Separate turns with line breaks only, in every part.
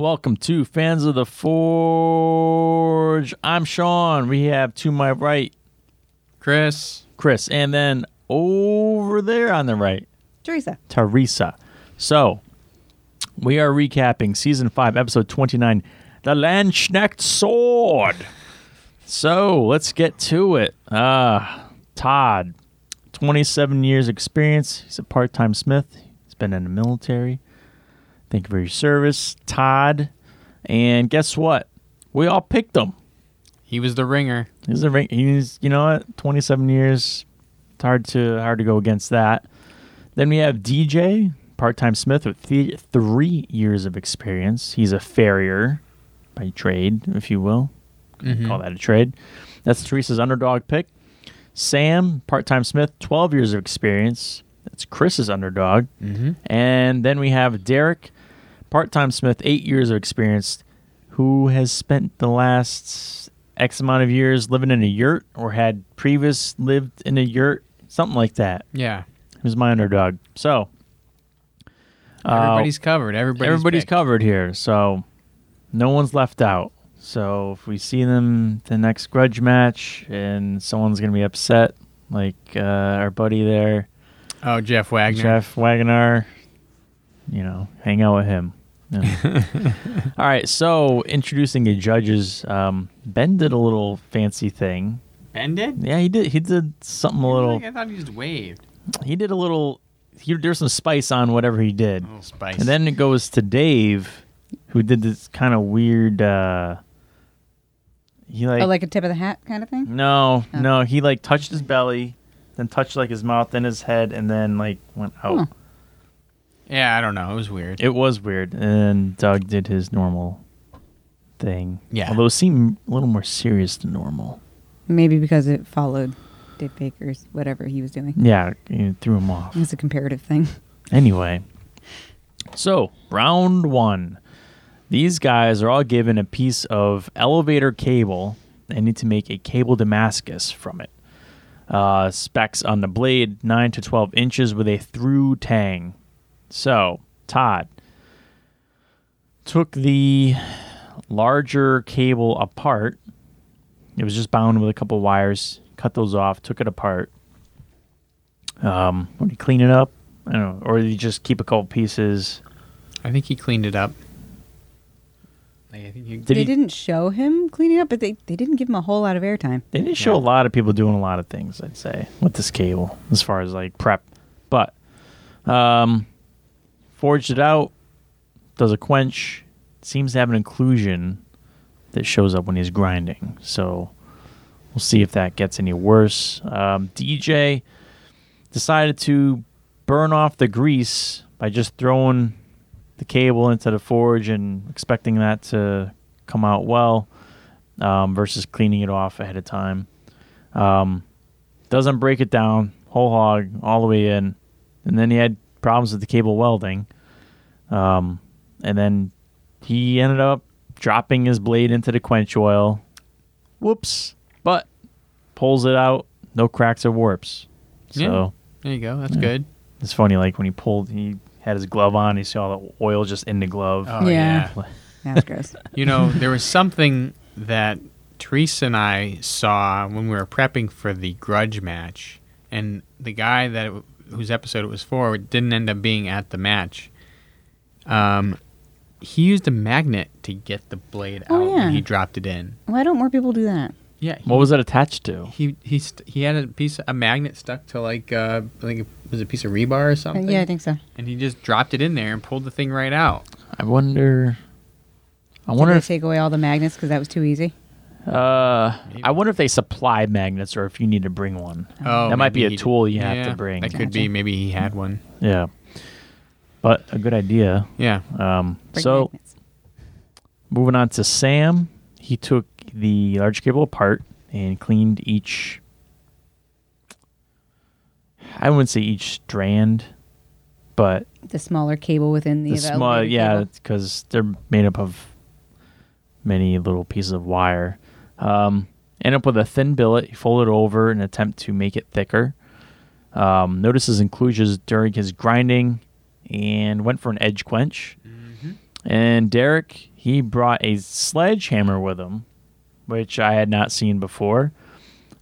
Welcome to Fans of the Forge. I'm Sean. We have to my right
Chris.
Chris, and then over there on the right,
Teresa.
Teresa. So, we are recapping season 5, episode 29, The Landsknecht Sword. So, let's get to it. Uh, Todd, 27 years experience. He's a part-time smith. He's been in the military. Thank you for your service, Todd. And guess what? We all picked him.
He was the ringer.
He's a ring- he's you know what? 27 years. It's hard to hard to go against that. Then we have DJ, part-time smith with th- 3 years of experience. He's a farrier by trade, if you will.
Mhm.
Call that a trade. That's Teresa's underdog pick. Sam, part-time smith, 12 years of experience. That's Chris's underdog.
Mm-hmm.
And then we have Derek, part-time smith, 8 years of experience who has spent the last X amount of years living in a yurt or had previous lived in a yurt, something like that.
Yeah.
Who's my underdog? So uh,
Everybody's covered. Everybody's,
everybody's
picked.
covered here, so no one's left out. So if we see them the next grudge match and someone's gonna be upset, like uh, our buddy there,
Oh, Jeff Wagner.
Jeff Wagner, you know, hang out with him. Yeah. All right, so introducing the judges, um, Ben did a little fancy thing.
Ben did?
Yeah, he did. He did something a little.
I thought he just waved.
He did a little. He, there's some spice on whatever he did.
A little spice.
And then it goes to Dave, who did this kind of weird. uh He like,
oh, like a tip of the hat kind of thing?
no,
Oh.
no. He like touched his belly, then touched like his mouth, then his head, and then like went out.
Huh.
Yeah, I don't know. It was weird.
It was weird, and Doug did his normal thing.
Yeah.
although it seemed a little more serious than normal.
Maybe because it followed Dave Baker's whatever he was doing.
Yeah, it threw him off.
It's a comparative thing.
Anyway, so round one. These guys are all given a piece of elevator cable. They need to make a cable Damascus from it. Uh, specs on the blade 9 to 12 inches with a through tang. So, Todd took the larger cable apart. It was just bound with a couple wires. Cut those off, took it apart. Um, would he clean it up? I don't know. Or did he just keep a couple pieces?
I think he cleaned it up. Like, I think he,
Did
they
he-
didn't show him cleaning up, but they, they didn't give him a whole lot of airtime.
They didn't show
Yeah.
a lot of people doing a lot of things, I'd say, with this cable as far as like prep. But um forged it out, does a quench, seems to have an inclusion that shows up when he's grinding. So we'll see if that gets any worse. Um, DJ decided to burn off the grease by just throwing the cable into the forge and expecting that to come out well um, versus cleaning it off ahead of time. Um, doesn't break it down whole hog all the way in, and then he had problems with the cable welding. Um, and then he ended up dropping his blade into the quench oil. Whoops! But pulls it out, no cracks or warps. So
Yeah. there you go. That's
Yeah.
good.
it's funny, like when he pulled, he had his glove on. He saw the oil just in the glove.
Oh,
Yeah.
yeah.
That's gross.
You know, there was something that Teresa and I saw when we were prepping for the grudge match, and the guy that it, whose episode it was for didn't end up being at the match. Um, he used a magnet to get the blade
Oh,
out
yeah.
when he dropped it in.
Why don't more people do that?
Yeah, he,
What was it attached to?
he he st- he had a piece a magnet stuck to like uh, I think it was a piece of rebar or something.
yeah, I think so.
and he just dropped it in there and pulled the thing right out.
I wonder. I
Did
wonder
they
if
take away all the magnets because that was too easy?
Uh,
Maybe.
I wonder if they supply magnets or if you need to bring one.
Oh,
that might be a tool you have to bring.
That could be. Maybe he had one.
Yeah, but a good idea.
Yeah.
Um,
Bring
so
magnets.
moving on to Sam, he took the large cable apart and cleaned each. I wouldn't say each strand, but
the smaller cable within the,
the small, yeah, because they're made up of many little pieces of wire. Um, end up with a thin billet. He folded it over and attempt to make it thicker. Um, noticed his inclusions during his grinding and went for an edge quench. And Derek, he brought a sledgehammer with him, which I had not seen before.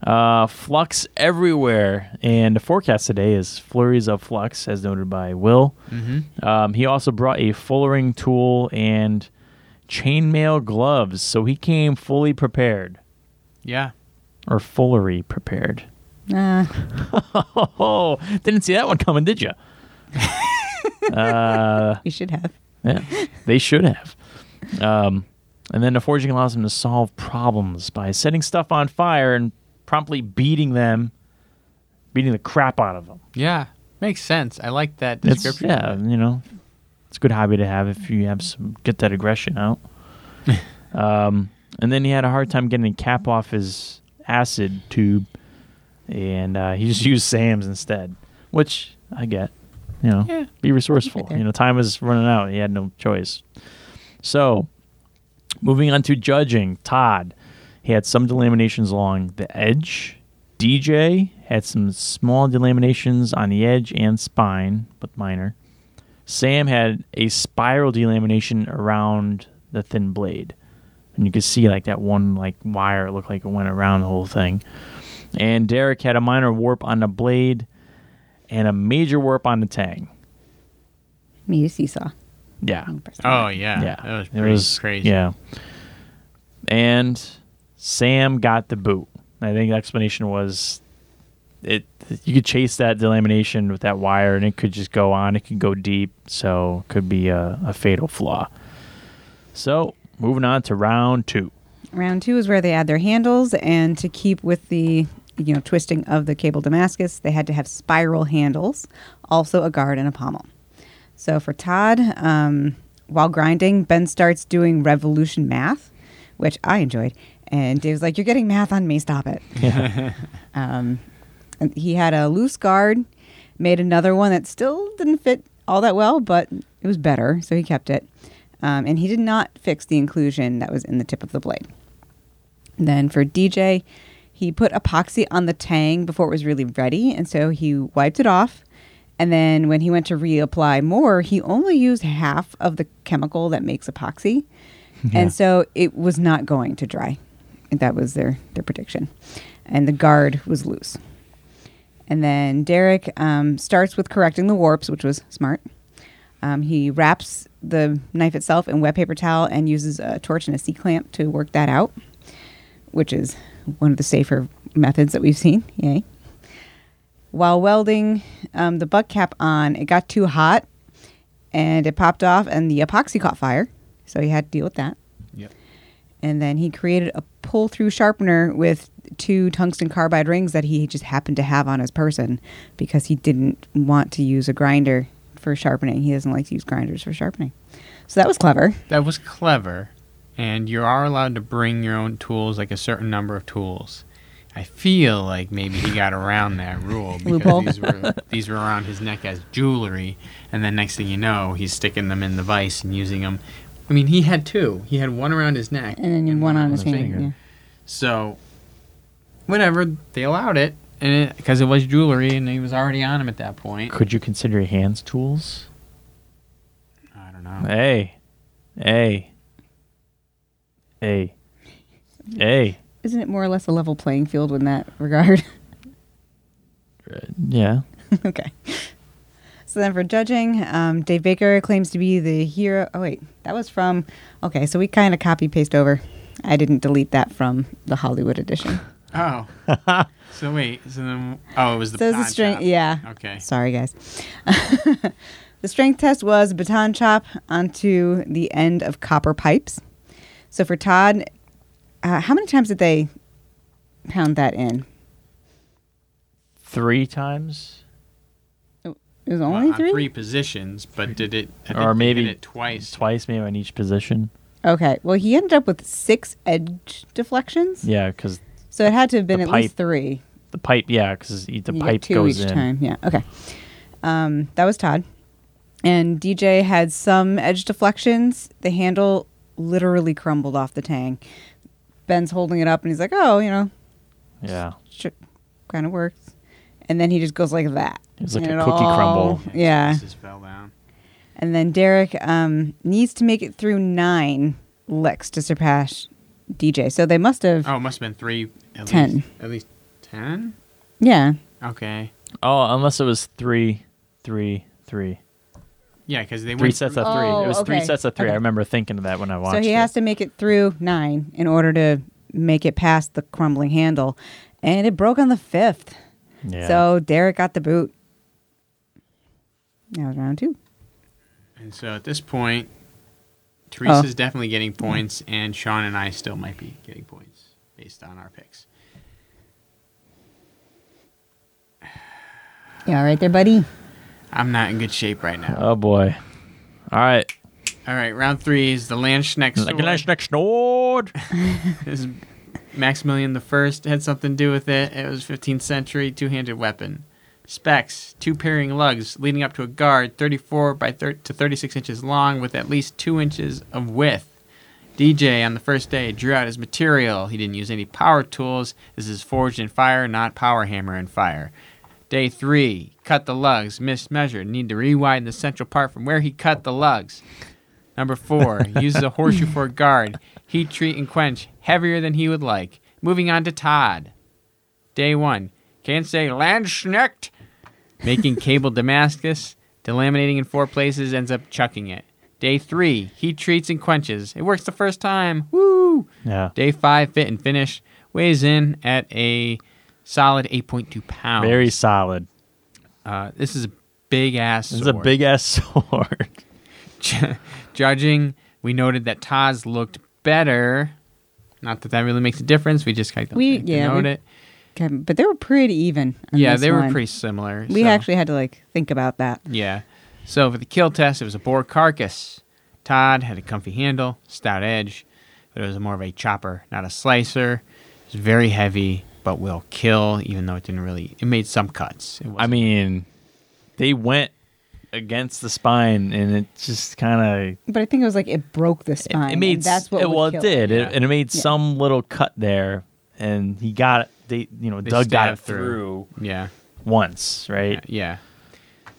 Uh, flux everywhere, and the forecast today is flurries of flux, as noted by Will.
Mm-hmm.
Um, he also brought a fullering tool and chainmail gloves, so he came fully prepared,
Yeah.
or fullery prepared.
Nah.
Oh, didn't see that one coming, did you? uh,
we should have.
yeah, they should have. Um, and then the forging allows them to solve problems by setting stuff on fire and promptly beating them, beating the crap out of them.
Yeah. Makes sense. I like that
It's,
description.
yeah, you know, it's a good hobby to have if you have some get that aggression out. um, and then he had a hard time getting a cap off his acid tube, and uh, he just used Sam's instead, which I get. You know,
Yeah.
be resourceful.
Right
you know, time was running out. He had no choice. So, moving on to judging, Todd, he had some delaminations along the edge. DJ had some small delaminations on the edge and spine, but minor. Sam had a spiral delamination around the thin blade. And you could see like that one like wire looked like it went around the whole thing. And Derek had a minor warp on the blade and a major warp on the tang.
Me a seesaw.
Yeah.
Oh yeah.
Yeah.
That was
It
pretty
was
crazy.
Yeah. And Sam got the boot. I think the explanation was it you could chase that delamination with that wire and it could just go on, it could go deep, so it could be a, a fatal flaw. So moving on to round two.
Round two is where they add their handles, and to keep with the you know twisting of the cable Damascus, they had to have spiral handles, also a guard and a pommel. So for Todd, um, while grinding, Ben starts doing revolution math, which I enjoyed, and Dave's like, "You're getting math on me, stop it." um, and he had a loose guard, made another one that still didn't fit all that well, but it was better, so he kept it. Um, and he did not fix the inclusion that was in the tip of the blade. Then for DJ, he put epoxy on the tang before it was really ready, and so he wiped it off. And then when he went to reapply more, he only used half of the chemical that makes epoxy,
Yeah.
and so it was not going to dry. And that was their their prediction. And the guard was loose. And then Derek um, starts with correcting the warps, which was smart. Um, he wraps the knife itself in wet paper towel and uses a torch and a C clamp to work that out, which is one of the safer methods that we've seen. Yay. While welding um, the butt cap on, it got too hot and it popped off, and the epoxy caught fire. So he had to deal with that.
Yep.
And then he created a pull through sharpener with two tungsten carbide rings that he just happened to have on his person because he didn't want to use a grinder for sharpening. He doesn't like to use grinders for sharpening. So that was clever.
That was clever. And you are allowed to bring your own tools, like a certain number of tools. I feel like maybe he got around that rule because these were these were around his neck as jewelry, and then next thing you know, he's sticking them in the vise and using them. I mean, he had two. He had one around his neck
And then one on his finger. yeah.
So, whatever they allowed it, because it, was jewelry, and he was already on him at that point.
Could you consider your hands tools?
I don't know.
Hey. Hey. Hey. Hey.
Isn't it more or less a level playing field in that regard?
Yeah.
okay. So then for judging, um, Dave Baker claims to be the hero. Oh, wait. That was from. Okay, so we kind of copy paste over. I didn't delete that from the Hollywood edition.
Oh, so wait. So then, oh, it was the
So it's the
baton
strength.
chop.
Yeah.
Okay.
Sorry, guys. the strength test was baton chop onto the end of copper pipes. So for Todd, uh, how many times did they pound that in?
Three times?
It was
Well,
only
on
three?
three positions, but did it?
Or maybe
hit it twice.
Twice maybe on each position.
Okay. Well, he ended up with six edge deflections.
Yeah, because
So it had to have been at
pipe
least three.
the pipe, yeah, because the
You get
pipe
two
goes
each
in.
time. Yeah. Okay. Um, that was Todd. And DJ had some edge deflections. The handle literally crumbled off the tang. Ben's holding it up and he's like, "Oh, you know,
Yeah.
kind of works." And then he just goes like that.
It was like
And
a
it
cookie
all-
crumble.
Yeah.
It just fell down.
And then Derek um, needs to make it through nine licks to surpass DJ. So they must have.
Oh, it must have been three. At
Ten.
Least, at least ten.
Yeah.
Okay.
Oh, unless it was three, three, three.
Yeah, because they
Three
went
sets
through-
of three.
Oh,
it was three sets of three. I remember thinking of that when I watched it.
So he
it.
has to make it through nine in order to make it past the crumbling handle. And it broke on the fifth.
yeah.
So Derek got the boot. That was round two.
And so at this point, Teresa's
Oh.
definitely getting points, and Sean and I still might be getting points based on our picks.
Yeah, all right there, buddy.
I'm not in good shape right now.
oh boy. All right.
All right, round three is the Landsknecht
Like a
sword.
nice next sword.
This is Maximilian the First had something to do with it. It was 15th century two-handed weapon. Specs: two pairing lugs leading up to a guard, 34 by thir- to 36 inches long, with at least two inches of width. DJ on the first day drew out his material. He didn't use any power tools. This is forged in fire, not power hammer and fire. Day three, cut the lugs, mismeasured. Need to rewind the central part from where he cut the lugs. Number four, uses a horseshoe for a guard. Heat treat and quench, heavier than he would like. Moving on to Todd. Day one, can't say Landsknecht. Making cable Damascus, delaminating in four places, ends up chucking it. Day three, heat treats and quenches. It works the first time. Woo!
Yeah.
Day five, fit and finish. Weighs in at a solid 8.2 pounds.
Very solid.
Uh, this is a big ass.
This is a big ass sword.
Judging, we noted that Taz looked better. Not that that really makes a difference. We just kind of
We-
like
yeah,
note
we-
it.
Okay, but they were pretty even. on
Yeah,
this
they were
one.
pretty similar.
We
so-
actually had to like think about that.
Yeah. So for the kill test, it was a boar carcass. Todd had a comfy handle, stout edge, but it was more of a chopper, not a slicer. It was very heavy, but will kill, even though it didn't really. It made some cuts. It
I mean, they went against the spine, and it just kind of
But I think it was like it broke the spine.
it made
and that's what
it, well, it did,
Yeah.
it, and it made
Yeah.
some little cut there, and he got it. They, you know,
They
Doug got it
through.
through
yeah.
once, right?
Yeah.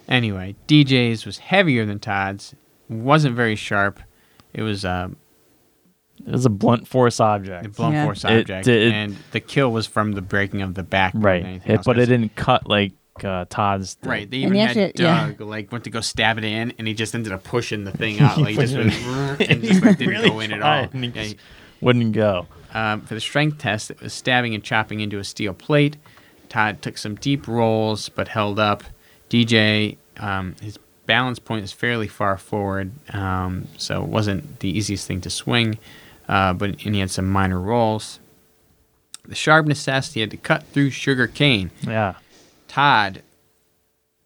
Anyway, DJ's was heavier than Todd's. Wasn't very sharp. It was uh,
It was a blunt force object,
a blunt
Yeah.
force
It
object,
did-
and the kill was from the breaking of the back. more than
right?
anything
It,
else,
but it
'cause-
didn't cut like uh, Todd's. did.
Right. They even
he
had
actually- yeah.
Doug like went to go stab it in, and he just ended up pushing the thing out. Like he just went, and just like, didn't
Really
go in at all.
tried, and he
Yeah,
just wouldn't go.
Um, for the strength test, it was stabbing and chopping into a steel plate. Todd took some deep rolls, but held up. DJ, um, his balance point is fairly far forward, um, so it wasn't the easiest thing to swing, uh, but and he had some minor rolls. The sharpness test, he had to cut through sugar cane.
Yeah.
Todd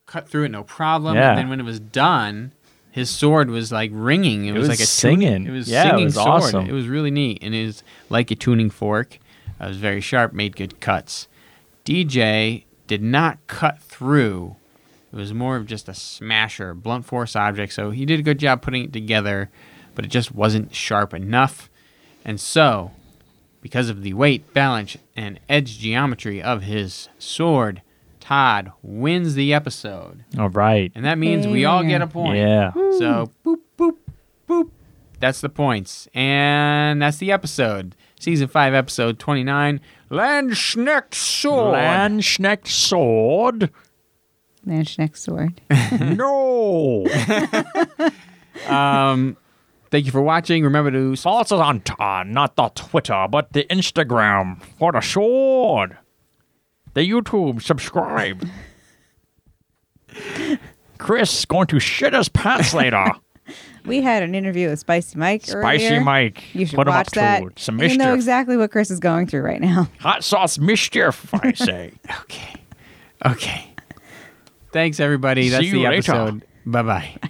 cut through it no problem,
Yeah.
and then when it was done, his sword was like ringing. It,
It
was,
was
like a
singing.
Tuning, it was
Yeah, it was
sword.
awesome.
It was really neat, and it was like a tuning fork. It was very sharp, made good cuts. DJ did not cut through. It was more of just a smasher, blunt force object. So he did a good job putting it together, but it just wasn't sharp enough. And so, because of the weight, balance, and edge geometry of his sword, Todd wins the episode.
All right.
And that means we all get a point.
Yeah.
So, boop, boop, boop. That's the points. And that's the episode. Season 5, episode 29 Landsknecht Sword.
Landsknecht sword.
Landsknecht sword.
no.
um, thank you for watching. Remember to
Follow us on uh, not the Twitter, but the Instagram for the sword. The YouTube, subscribe. Chris is going to shit his pants later.
We had an interview with Spicy Mike.
Spicy
earlier.
Mike.
You should
Put him
watch
up
that.
to some
you know exactly what Chris is going through right now.
Hot sauce mischief, I say.
Okay. Okay. Thanks, everybody.
See
That's
you
the
later.
episode. Bye bye.